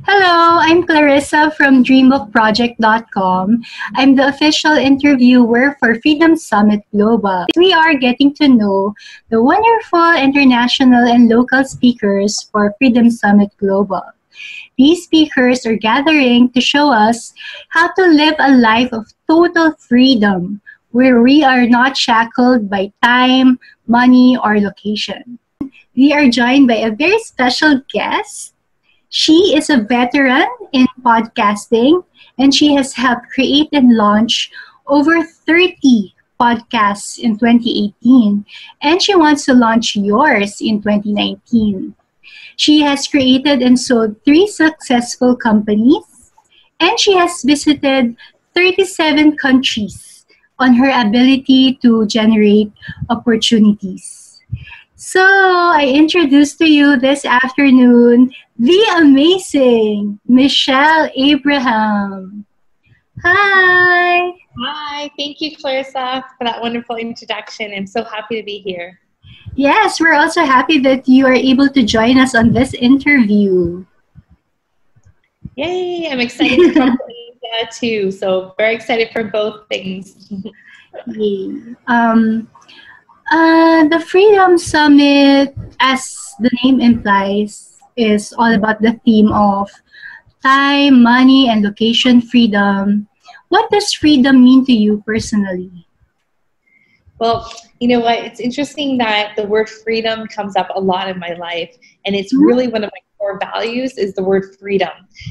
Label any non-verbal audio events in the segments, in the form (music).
Hello, I'm Clarissa from dreambookproject.com. I'm the official interviewer for Freedom Summit Global. We are getting to know the wonderful international and local speakers for Freedom Summit Global. These speakers are gathering to show us how to live a life of total freedom where we are not shackled by time, money, or location. We are joined by a very special guest. She is a veteran in podcasting and she has helped create and launch over 30 podcasts in 2018 and she wants to launch yours in 2019. She has created and sold three successful companies and she has visited 37 countries on her ability to generate opportunities. So, I introduce to you this afternoon the amazing Michelle Abraham. Hi. Hi. Thank you, Clarissa, for that wonderful introduction. I'm so happy to be here. Yes, we're also happy that you are able to join us on this interview. Yay! I'm excited to yeah, too. So very excited for both things. (laughs) um, uh, the Freedom Summit, as the name implies, is all about the theme of time, money, and location freedom. What does freedom mean to you personally? Well, you know what? It's interesting that the word freedom comes up a lot in my life, and it's mm-hmm. really one of my core values is the word freedom.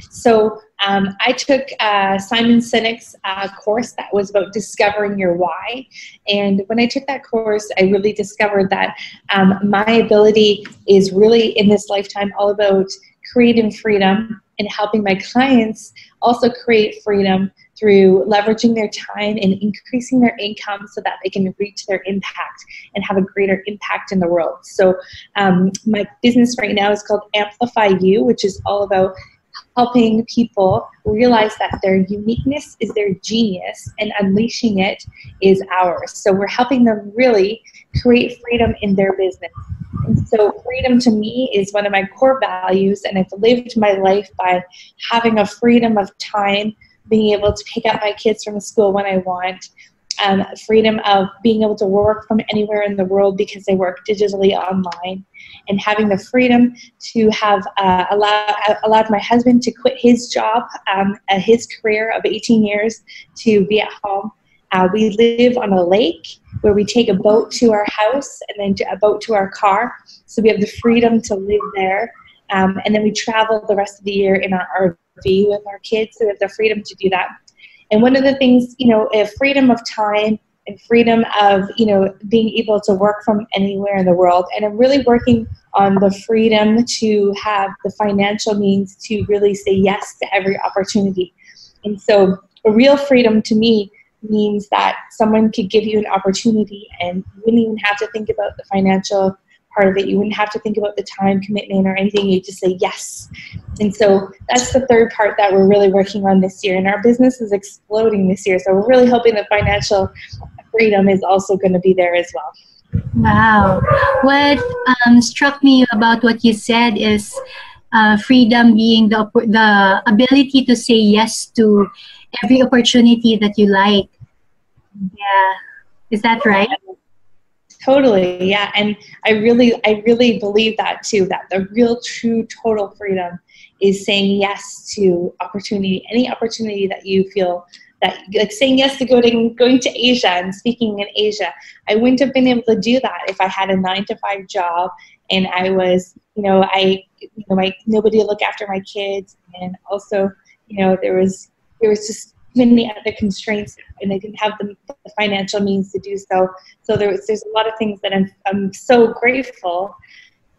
So um, I took uh, Simon Sinek's uh, course that was about discovering your why. And when I took that course, I really discovered that um, my ability is really in this lifetime all about creating freedom and helping my clients also create freedom through leveraging their time and increasing their income so that they can reach their impact and have a greater impact in the world. So, um, my business right now is called Amplify You, which is all about helping people realize that their uniqueness is their genius and unleashing it is ours. So, we're helping them really create freedom in their business. And so, freedom to me is one of my core values, and I've lived my life by having a freedom of time being able to pick up my kids from school when I want, um, freedom of being able to work from anywhere in the world because they work digitally online, and having the freedom to have uh, allowed, allowed my husband to quit his job, um, his career of 18 years, to be at home. Uh, we live on a lake where we take a boat to our house and then a boat to our car. So we have the freedom to live there. Um, and then we travel the rest of the year in our RV with our kids, so we have the freedom to do that. And one of the things, you know, freedom of time and freedom of, you know, being able to work from anywhere in the world. And I'm really working on the freedom to have the financial means to really say yes to every opportunity. And so, a real freedom to me means that someone could give you an opportunity and you wouldn't even have to think about the financial part of it. You wouldn't have to think about the time commitment or anything. You just say yes. And so that's the third part that we're really working on this year. And our business is exploding this year. So we're really hoping that financial freedom is also going to be there as well. Wow. What um, struck me about what you said is uh, freedom being the, the ability to say yes to every opportunity that you like. Yeah. Is that right? Totally, yeah. And I really, I really believe that too, that the real true total freedom is saying yes to opportunity, any opportunity that you feel that like saying yes to going going to Asia and speaking in Asia. I wouldn't have been able to do that if I had a nine to five job and I was, you know, I you know, my nobody look after my kids and also, you know, there was there was just many other constraints and I didn't have the, the, financial means to do so. So there's there's a lot of things that I'm, I'm so grateful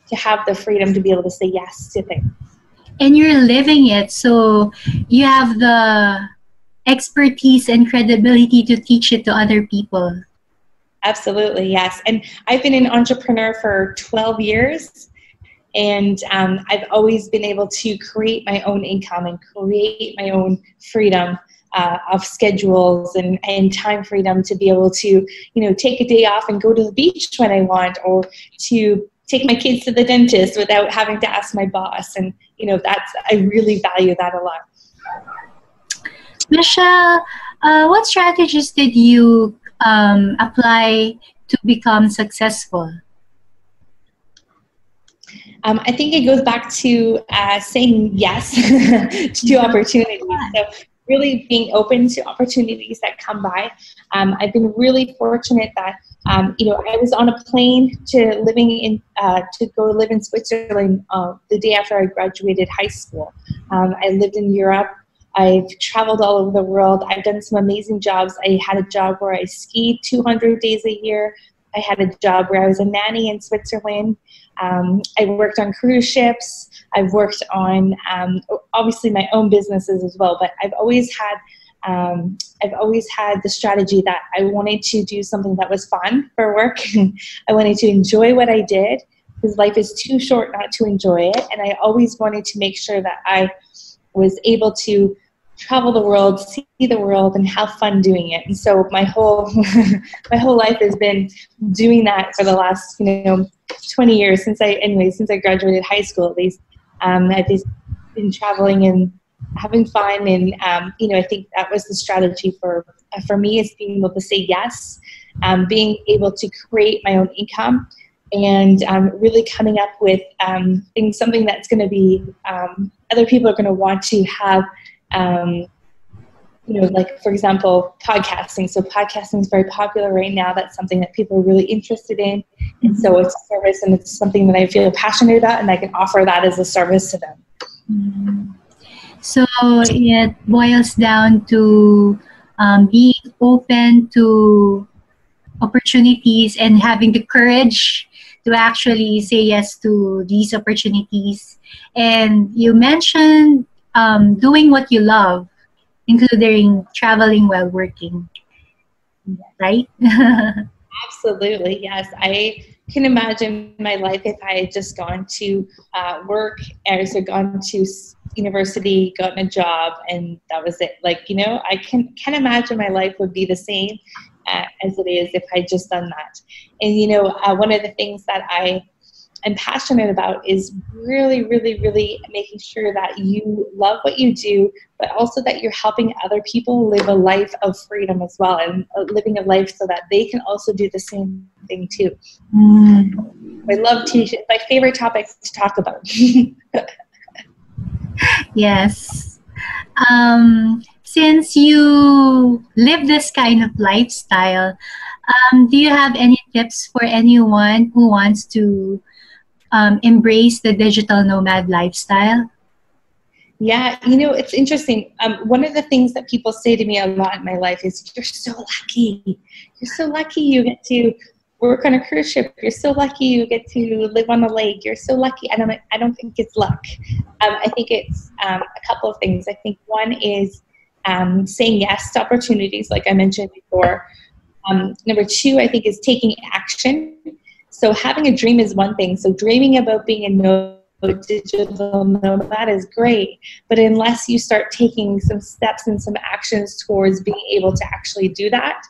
to have the freedom to be able to say yes to things. And you're living it, so you have the expertise and credibility to teach it to other people. Absolutely, yes. And I've been an entrepreneur for 12 years and um, I've always been able to create my own income and create my own freedom uh, of schedules and, and time freedom to be able to, you know, take a day off and go to the beach when I want or to take my kids to the dentist without having to ask my boss. And, you know, that's, I really value that a lot. Michelle, uh, what strategies did you um, apply to become successful? Um, I think it goes back to uh, saying yes (laughs) to opportunities. So really being open to opportunities that come by. Um, I've been really fortunate that um, you know I was on a plane to living in uh, to go live in Switzerland uh, the day after I graduated high school. Um, I lived in Europe. I've traveled all over the world. I've done some amazing jobs. I had a job where I skied 200 days a year. I had a job where I was a nanny in Switzerland. Um, I worked on cruise ships. I've worked on um, obviously my own businesses as well, but I've always had um, I've always had the strategy that I wanted to do something that was fun for work. (laughs) I wanted to enjoy what I did because life is too short not to enjoy it, and I always wanted to make sure that I was able to travel the world, see the world, and have fun doing it. And so my whole (laughs) my whole life has been doing that for the last you know 20 years since I anyway since I graduated high school at least. Um, I've been traveling and having fun, and um, you know I think that was the strategy for for me is being able to say yes, um, being able to create my own income. And um, really coming up with um, things, something that's going to be um, other people are going to want to have you know, like for example, podcasting. So podcasting is very popular right now. That's something that people are really interested in, and so it's a service, and it's something that I feel passionate about, and I can offer that as a service to them. Mm-hmm. So it boils down to um, being open to opportunities and having the courage to actually say yes to these opportunities. And you mentioned um, doing what you love, including traveling while working, right? (laughs) Absolutely, yes. I can imagine my life if I had just gone to uh, work or so gone to university, gotten a job, and that was it. Like you know, I can can imagine my life would be the same uh, as it is if I just done that. And you know, uh, one of the things that I am passionate about is really, really, really making sure that you love what you do, but also that you're helping other people live a life of freedom as well and uh, living a life so that they can also do the same thing too. Mm. I love teaching, my favorite topic to talk about. (laughs) yes. Um, since you live this kind of lifestyle, um, do you have any tips for anyone who wants to um, embrace the digital nomad lifestyle? Yeah, you know, it's interesting. Um, one of the things that people say to me a lot in my life is, You're so lucky. You're so lucky you get to work on a cruise ship. You're so lucky you get to live on a lake. You're so lucky. And I don't, I don't think it's luck. Um, I think it's um, a couple of things. I think one is um, saying yes to opportunities, like I mentioned before. Um, number two, I think, is taking action. So having a dream is one thing. So dreaming about being a digital nomad is great, but unless you start taking some steps and some actions towards being able to actually do that,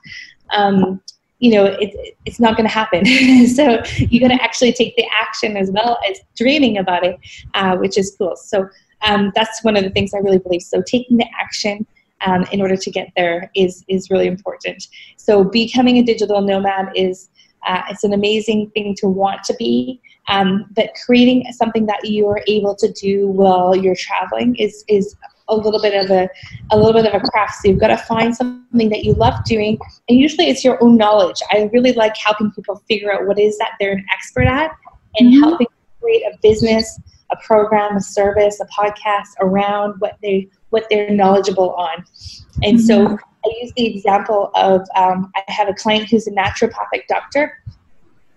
um, you know, it, it's not going to happen. (laughs) so you got to actually take the action as well as dreaming about it, uh, which is cool. So um, that's one of the things I really believe. So taking the action. Um, in order to get there is is really important. So becoming a digital nomad is uh, it's an amazing thing to want to be, um, but creating something that you are able to do while you're traveling is is a little bit of a a little bit of a craft. So you've got to find something that you love doing, and usually it's your own knowledge. I really like helping people figure out what is that they're an expert at, and mm-hmm. helping create a business, a program, a service, a podcast around what they what they're knowledgeable on. And mm-hmm. so I use the example of um, I have a client who's a naturopathic doctor,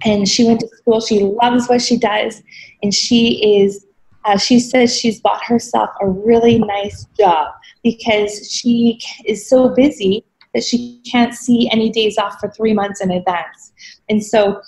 and she went to school. She loves what she does, and she is. Uh, she says she's bought herself a really nice job because she is so busy that she can't see any days off for three months in advance. And so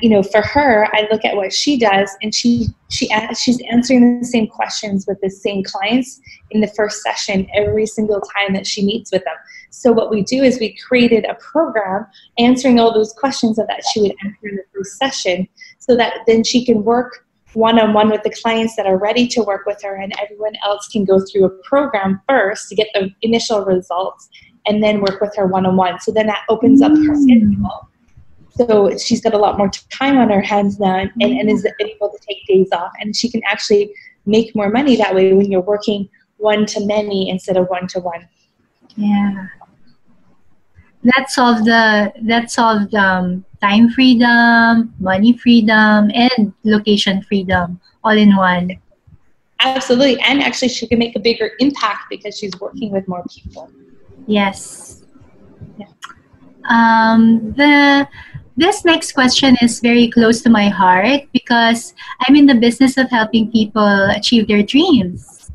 you know, for her, I look at what she does, and she she she's answering the same questions with the same clients in the first session every single time that she meets with them. So what we do is we created a program answering all those questions that she would answer in the first session, so that then she can work one-on-one with the clients that are ready to work with her and everyone else can go through a program first to get the initial results and then work with her one-on-one. So then that opens up her mm. schedule so she's got a lot more time on her hands now and, and is able to take days off and she can actually make more money that way when you're working one to many instead of one to one yeah that solved the that solved um, time freedom, money freedom, and location freedom all in one. Absolutely, and actually, she can make a bigger impact because she's working with more people. Yes. Yeah. Um, the this next question is very close to my heart because I'm in the business of helping people achieve their dreams.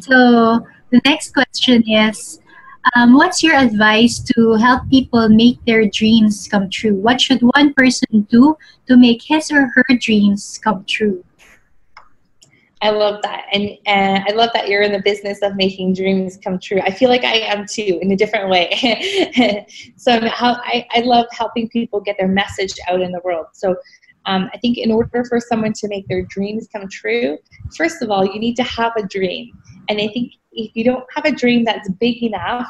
So the next question is um, what's your advice to help people make their dreams come true? What should one person do to make his or her dreams come true? I love that. And uh, I love that you're in the business of making dreams come true. I feel like I am too, in a different way. (laughs) so I, I love helping people get their message out in the world. So um, I think in order for someone to make their dreams come true, first of all, you need to have a dream. And I think if you don't have a dream that's big enough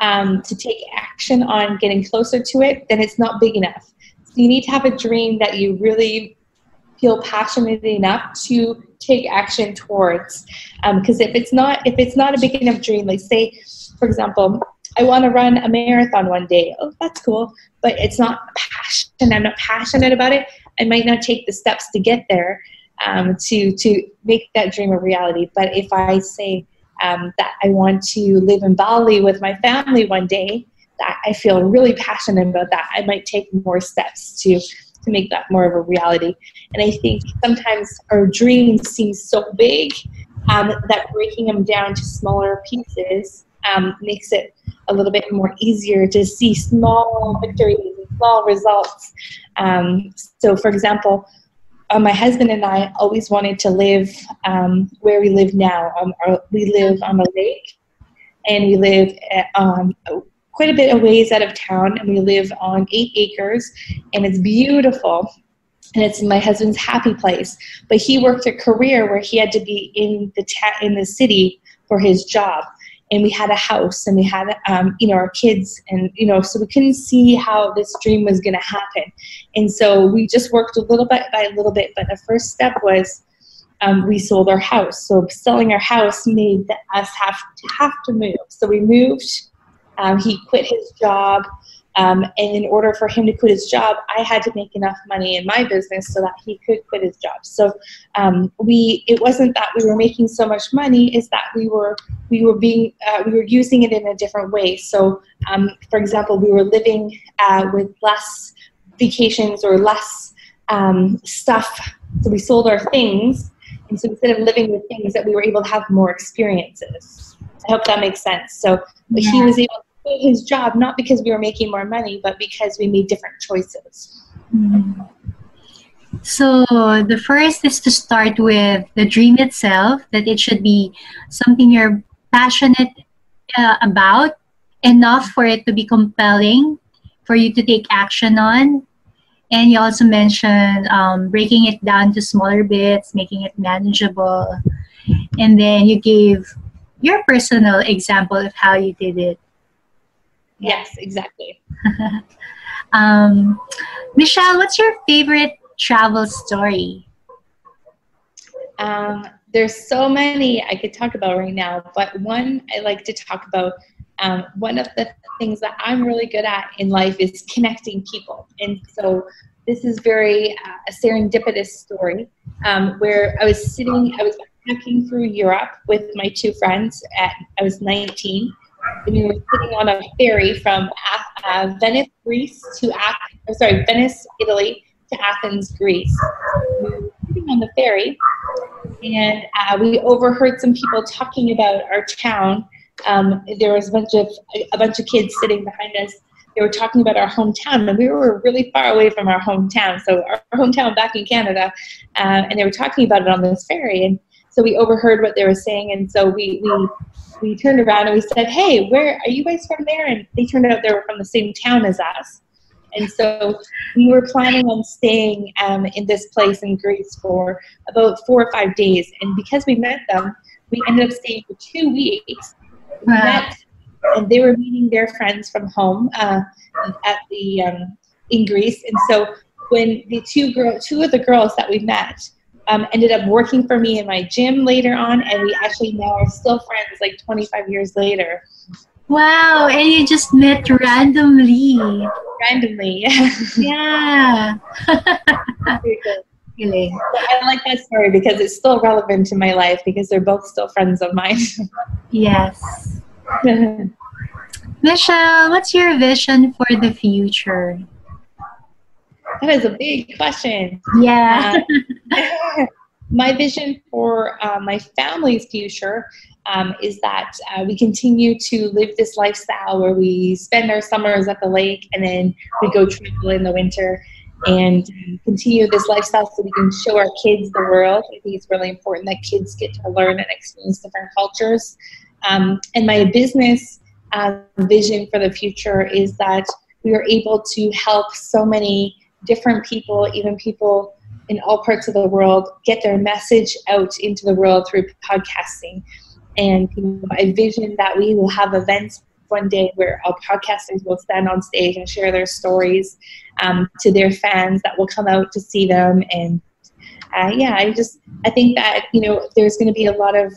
um, to take action on getting closer to it, then it's not big enough. So you need to have a dream that you really feel passionate enough to take action towards. Because um, if it's not if it's not a big enough dream, like say, for example, I want to run a marathon one day. Oh, that's cool, but it's not passion. I'm not passionate about it. I might not take the steps to get there um, to to make that dream a reality. But if I say um, that I want to live in Bali with my family one day, that I feel really passionate about that, I might take more steps to to make that more of a reality. And I think sometimes our dreams seem so big um, that breaking them down to smaller pieces um, makes it a little bit more easier to see small victories and small results. Um, so, for example, uh, my husband and I always wanted to live um, where we live now. Um, our, we live on a lake, and we live at, um, quite a bit of ways out of town, and we live on eight acres, and it's beautiful. And it's my husband's happy place. But he worked a career where he had to be in the ta- in the city for his job and we had a house and we had um, you know our kids and you know so we couldn't see how this dream was going to happen and so we just worked a little bit by a little bit but the first step was um, we sold our house so selling our house made us have to have to move so we moved um, he quit his job um, and in order for him to quit his job, I had to make enough money in my business so that he could quit his job. So um, we, it wasn't that we were making so much money; is that we were we were being uh, we were using it in a different way. So, um, for example, we were living uh, with less vacations or less um, stuff. So we sold our things, and so instead of living with things, that we were able to have more experiences. I hope that makes sense. So yeah. he was able to do his job not because we were making more money, but because we made different choices. Mm-hmm. So the first is to start with the dream itself, that it should be something you're passionate uh, about enough for it to be compelling for you to take action on. And you also mentioned um, breaking it down to smaller bits, making it manageable. And then you gave your personal example of how you did it. Yes, exactly. (laughs) um, Michelle, what's your favorite travel story? Um, there's so many I could talk about right now, but one I like to talk about. Um, one of the things that I'm really good at in life is connecting people, and so this is very uh, a serendipitous story um, where I was sitting, I was backpacking through Europe with my two friends. At I was 19, and we were sitting on a ferry from uh, Venice, Greece to Athens, oh, sorry, Venice, Italy to Athens, Greece. We were sitting on the ferry and uh, we overheard some people talking about our town. Um, there was a bunch of a bunch of kids sitting behind us. They were talking about our hometown, and we were really far away from our hometown. So our, our hometown back in Canada, uh, and they were talking about it on this ferry. And so we overheard what they were saying, and so we we we turned around and we said, "Hey, where are you guys from there?" And they turned out they were from the same town as us. And so we were planning on staying um, in this place in Greece for about four or five days. And because we met them, we ended up staying for two weeks. We Wow. met, and they were meeting their friends from home uh, at the um, in Greece. And so when the two girl, two of the girls that we met um, ended up working for me in my gym later on, and we actually now are still friends, like 25 years later, Wow, and you just met randomly. randomly. (laughs) Yeah. (laughs) Good. Galing. I like that story because it's still relevant in my life because they're both still friends of mine. Yes. (laughs) Michelle, what's your vision for the future? That is a big question. Yeah. Uh, (laughs) my vision for uh, my family's future um, is that uh, we continue to live this lifestyle where we spend our summers at the lake and then we go travel in the winter and continue this lifestyle so we can show our kids the world. I think it's really important that kids get to learn and experience different cultures. Um, and my business uh, vision for the future is that we are able to help so many different people, even people in all parts of the world, get their message out into the world through podcasting. And you know, I vision that we will have events one day where our podcasters will stand on stage and share their stories um, to their fans that will come out to see them. And uh, yeah, I just I think that you know there's going to be a lot of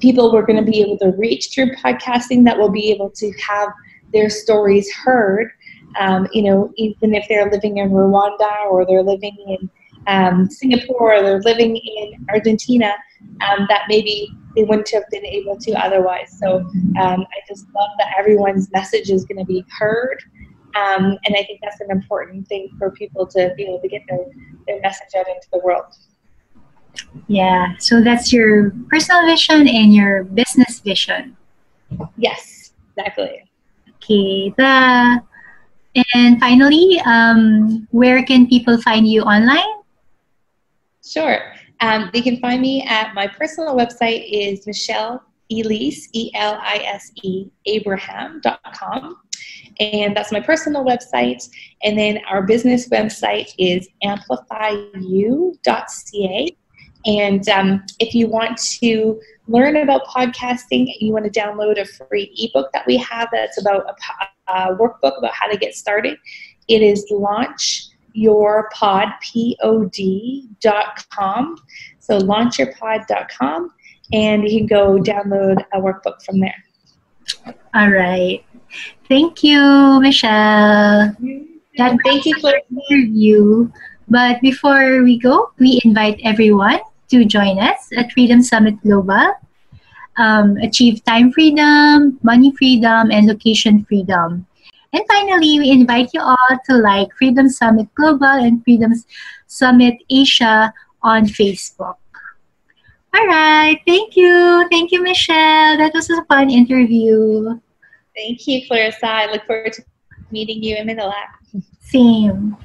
people we're going to be able to reach through podcasting that will be able to have their stories heard. Um, you know, even if they're living in Rwanda or they're living in um, Singapore or they're living in Argentina, um, that maybe they wouldn't have been able to otherwise. So um, I just love that everyone's message is going to be heard. Um, and I think that's an important thing for people to be able to get their, their message out into the world. Yeah. So that's your personal vision and your business vision. Yes, exactly. Okay. The and finally, um, where can people find you online? Sure. Um, they can find me at my personal website is Michelle Elise, E L I S E, Abraham.com. And that's my personal website. And then our business website is amplifyu.ca. And um, if you want to learn about podcasting, you want to download a free ebook that we have that's about a, po- a workbook about how to get started. It is launchyourpod, P-O-D dot com. So launchyourpod.com, and you can go download a workbook from there. All right. Thank you, Michelle. That Thank you, Claire. interview. But before we go, we invite everyone to join us at Freedom Summit Global. Um, achieve time freedom, money freedom, and location freedom. And finally, we invite you all to like Freedom Summit Global and Freedom Summit Asia on Facebook. All right. Thank you. Thank you, Michelle. That was a fun interview. Thank you, Clarissa. I look forward to meeting you in Manila. Same.